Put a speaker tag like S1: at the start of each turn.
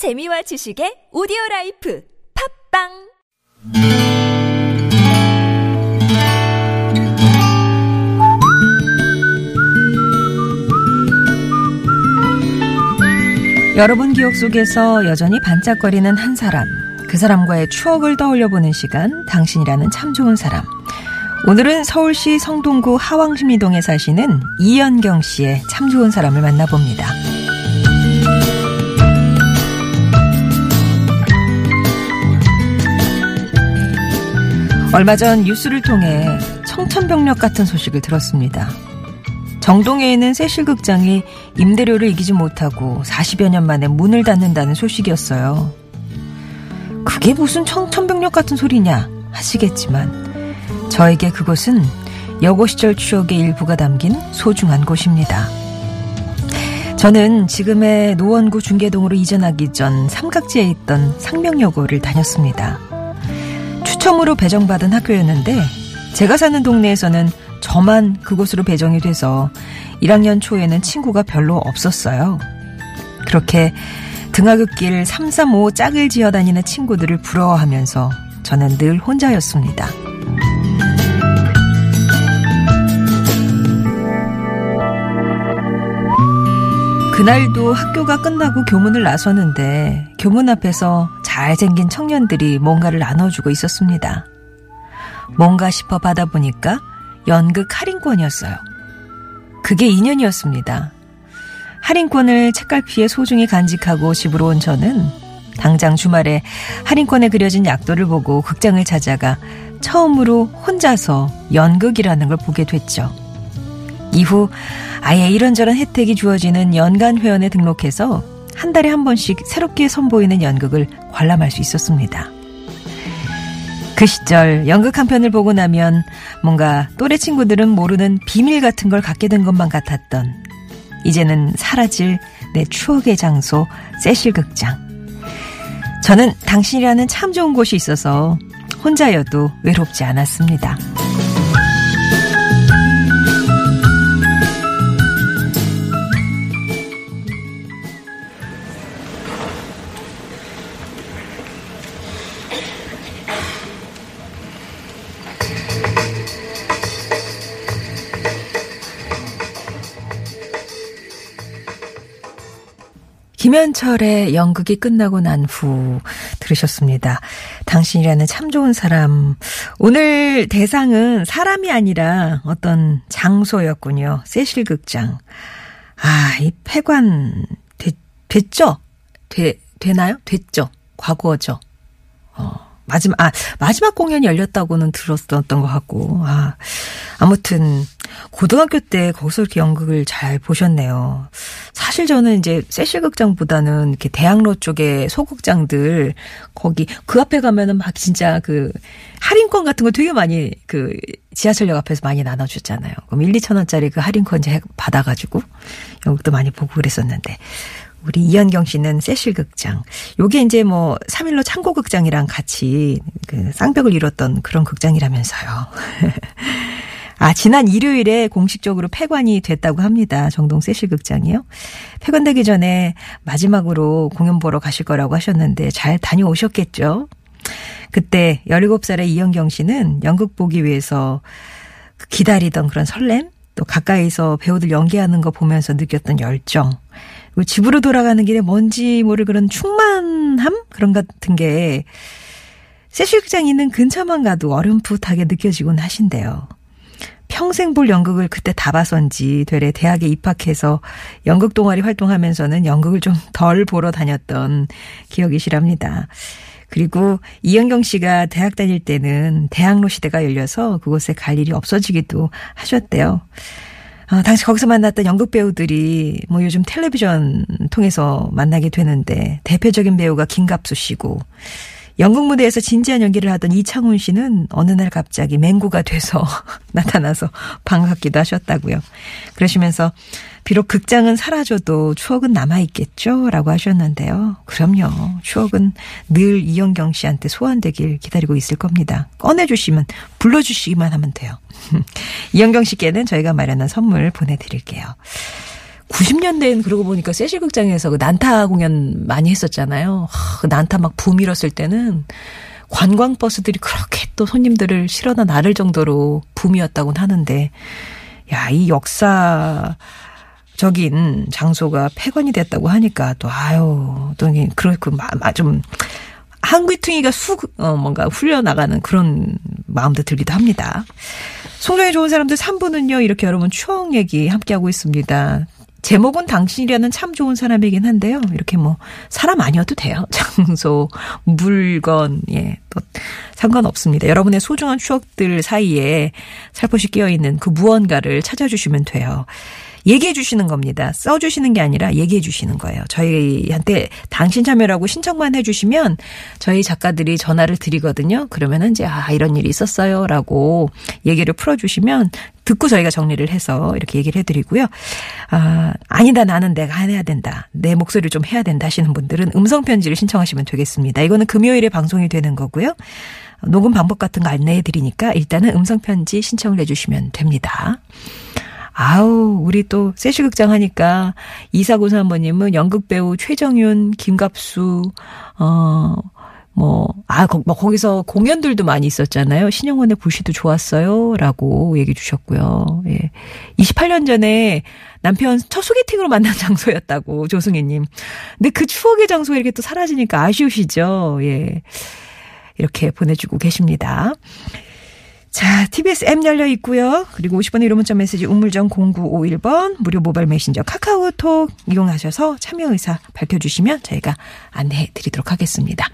S1: 재미와 지식의 오디오 라이프 팟빵
S2: 여러분 기억 속에서 여전히 반짝거리는 한 사람. 그 사람과의 추억을 떠올려 보는 시간, 당신이라는 참 좋은 사람. 오늘은 서울시 성동구 하왕십리동에 사시는 이연경 씨의 참 좋은 사람을 만나봅니다. 얼마 전 뉴스를 통해 청천벽력 같은 소식을 들었습니다. 정동에 있는 세실극장이 임대료를 이기지 못하고 40여 년 만에 문을 닫는다는 소식이었어요. 그게 무슨 청천벽력 같은 소리냐 하시겠지만 저에게 그곳은 여고 시절 추억의 일부가 담긴 소중한 곳입니다. 저는 지금의 노원구 중계동으로 이전하기 전 삼각지에 있던 상명여고를 다녔습니다. 추첨으로 배정받은 학교였는데 제가 사는 동네에서는 저만 그곳으로 배정이 돼서 1학년 초에는 친구가 별로 없었어요. 그렇게 등하굣길 335 짝을 지어 다니는 친구들을 부러워하면서 저는 늘 혼자였습니다. 그날도 학교가 끝나고 교문을 나서는데 교문 앞에서 잘생긴 청년들이 뭔가를 나눠주고 있었습니다. 뭔가 싶어 받아보니까 연극 할인권이었어요. 그게 인연이었습니다. 할인권을 책갈피에 소중히 간직하고 집으로 온 저는 당장 주말에 할인권에 그려진 약도를 보고 극장을 찾아가 처음으로 혼자서 연극이라는 걸 보게 됐죠. 이후 아예 이런저런 혜택이 주어지는 연간 회원에 등록해서 한 달에 한 번씩 새롭게 선보이는 연극을 관람할 수 있었습니다. 그 시절 연극 한 편을 보고 나면 뭔가 또래 친구들은 모르는 비밀 같은 걸 갖게 된 것만 같았던 이제는 사라질 내 추억의 장소 세실 극장. 저는 당신이라는 참 좋은 곳이 있어서 혼자여도 외롭지 않았습니다. 김현철의 연극이 끝나고 난 후 들으셨습니다. 당신이라는 참 좋은 사람. 오늘 대상은 사람이 아니라 어떤 장소였군요. 세실 극장. 아, 이 폐관 됐, 됐죠? 되, 되나요? 됐죠? 과거죠. 어. 마지막, 아, 마지막 공연이 열렸다고는 들었던 것 같고, 아, 아무튼, 고등학교 때 거기서 이렇게 연극을 잘 보셨네요. 사실 저는 이제 세실 극장보다는 이렇게 대학로 쪽에 소극장들, 거기, 그 앞에 가면은 막 진짜 그, 할인권 같은 거 되게 많이 그, 지하철역 앞에서 많이 나눠줬잖아요. 그럼 1, 2천 원짜리 그 할인권 이제 받아가지고, 연극도 많이 보고 그랬었는데, 우리 이현경 씨는 세실 극장. 요게 이제 뭐 3일로 창고 극장이랑 같이 그 쌍벽을 이뤘던 그런 극장이라면서요. 아, 지난 일요일에 공식적으로 폐관이 됐다고 합니다. 정동 세실 극장이요. 폐관되기 전에 마지막으로 공연 보러 가실 거라고 하셨는데 잘 다녀오셨겠죠? 그때 17살의 이현경 씨는 연극 보기 위해서 기다리던 그런 설렘, 또 가까이서 배우들 연기하는 거 보면서 느꼈던 열정, 집으로 돌아가는 길에 뭔지 모를 그런 충만함? 그런 같은 게 세실극장 있는 근처만 가도 어렴풋하게 느껴지곤 하신대요. 평생 볼 연극을 그때 다 봐선지 되레 대학에 입학해서 연극 동아리 활동하면서는 연극을 좀 덜 보러 다녔던 기억이시랍니다. 그리고 이영경 씨가 대학 다닐 때는 대학로 시대가 열려서 그곳에 갈 일이 없어지기도 하셨대요. 어, 당시 거기서 만났던 연극 배우들이 뭐 요즘 텔레비전 통해서 만나게 되는데 대표적인 배우가 김갑수 씨고 연극 무대에서 진지한 연기를 하던 이창훈 씨는 어느 날 갑자기 맹구가 돼서 나타나서 반갑기도 하셨다고요. 그러시면서 비록 극장은 사라져도 추억은 남아있겠죠? 라고 하셨는데요. 그럼요. 추억은 늘 이영경 씨한테 소환되길 기다리고 있을 겁니다. 꺼내주시면, 불러주시기만 하면 돼요. 이영경 씨께는 저희가 마련한 선물 보내드릴게요. 90년대엔 그러고 보니까 세실 극장에서 그 난타 공연 많이 했었잖아요. 하, 그 난타 막 붐이었을 때는 관광 버스들이 그렇게 또 손님들을 실어다 나를 정도로 붐이었다곤 하는데, 야, 이 역사, 적인 장소가 폐건이 됐다고 하니까 또 아유 또 그렇고 좀 한귀퉁이가 수 어, 뭔가 풀려 나가는 그런 마음도 들기도 합니다. 송정이 좋은 사람들 3부는요 이렇게 여러분 추억 얘기 함께 하고 있습니다. 제목은 당신이라는 참 좋은 사람이긴 한데요. 이렇게 뭐 사람 아니어도 돼요. 장소, 물건, 예, 또 상관없습니다. 여러분의 소중한 추억들 사이에 살포시 끼어 있는 그 무언가를 찾아주시면 돼요. 얘기해 주시는 겁니다. 써 주시는 게 아니라 얘기해 주시는 거예요. 저희한테 당신 참여라고 신청만 해 주시면 저희 작가들이 전화를 드리거든요. 그러면은 이제 아 이런 일이 있었어요라고 얘기를 풀어 주시면 듣고 저희가 정리를 해서 이렇게 얘기를 해드리고요. 아, 아니다, 나는 내가 해야 된다. 내 목소리를 좀 해야 된다 하시는 분들은 음성 편지를 신청하시면 되겠습니다. 이거는 금요일에 방송이 되는 거고요. 녹음 방법 같은 거 안내해 드리니까 일단은 음성 편지 신청을 해 주시면 됩니다. 아우, 우리 또 세시극장 하니까 이사고사 한번님은 연극배우 최정윤, 김갑수, 어, 뭐, 아, 거, 뭐, 거기서 공연들도 많이 있었잖아요. 신영원의 불시도 좋았어요. 라고 얘기해 주셨고요. 예. 28년 전에 남편 첫 소개팅으로 만난 장소였다고, 조승혜님. 근데 그 추억의 장소가 이렇게 또 사라지니까 아쉬우시죠? 예. 이렇게 보내주고 계십니다. 자, TBS 앱 열려 있고요. 그리고 50번의 1호 문자 메시지 우물정 0951번 무료 모바일 메신저 카카오톡 이용하셔서 참여 의사 밝혀주시면 저희가 안내해 드리도록 하겠습니다.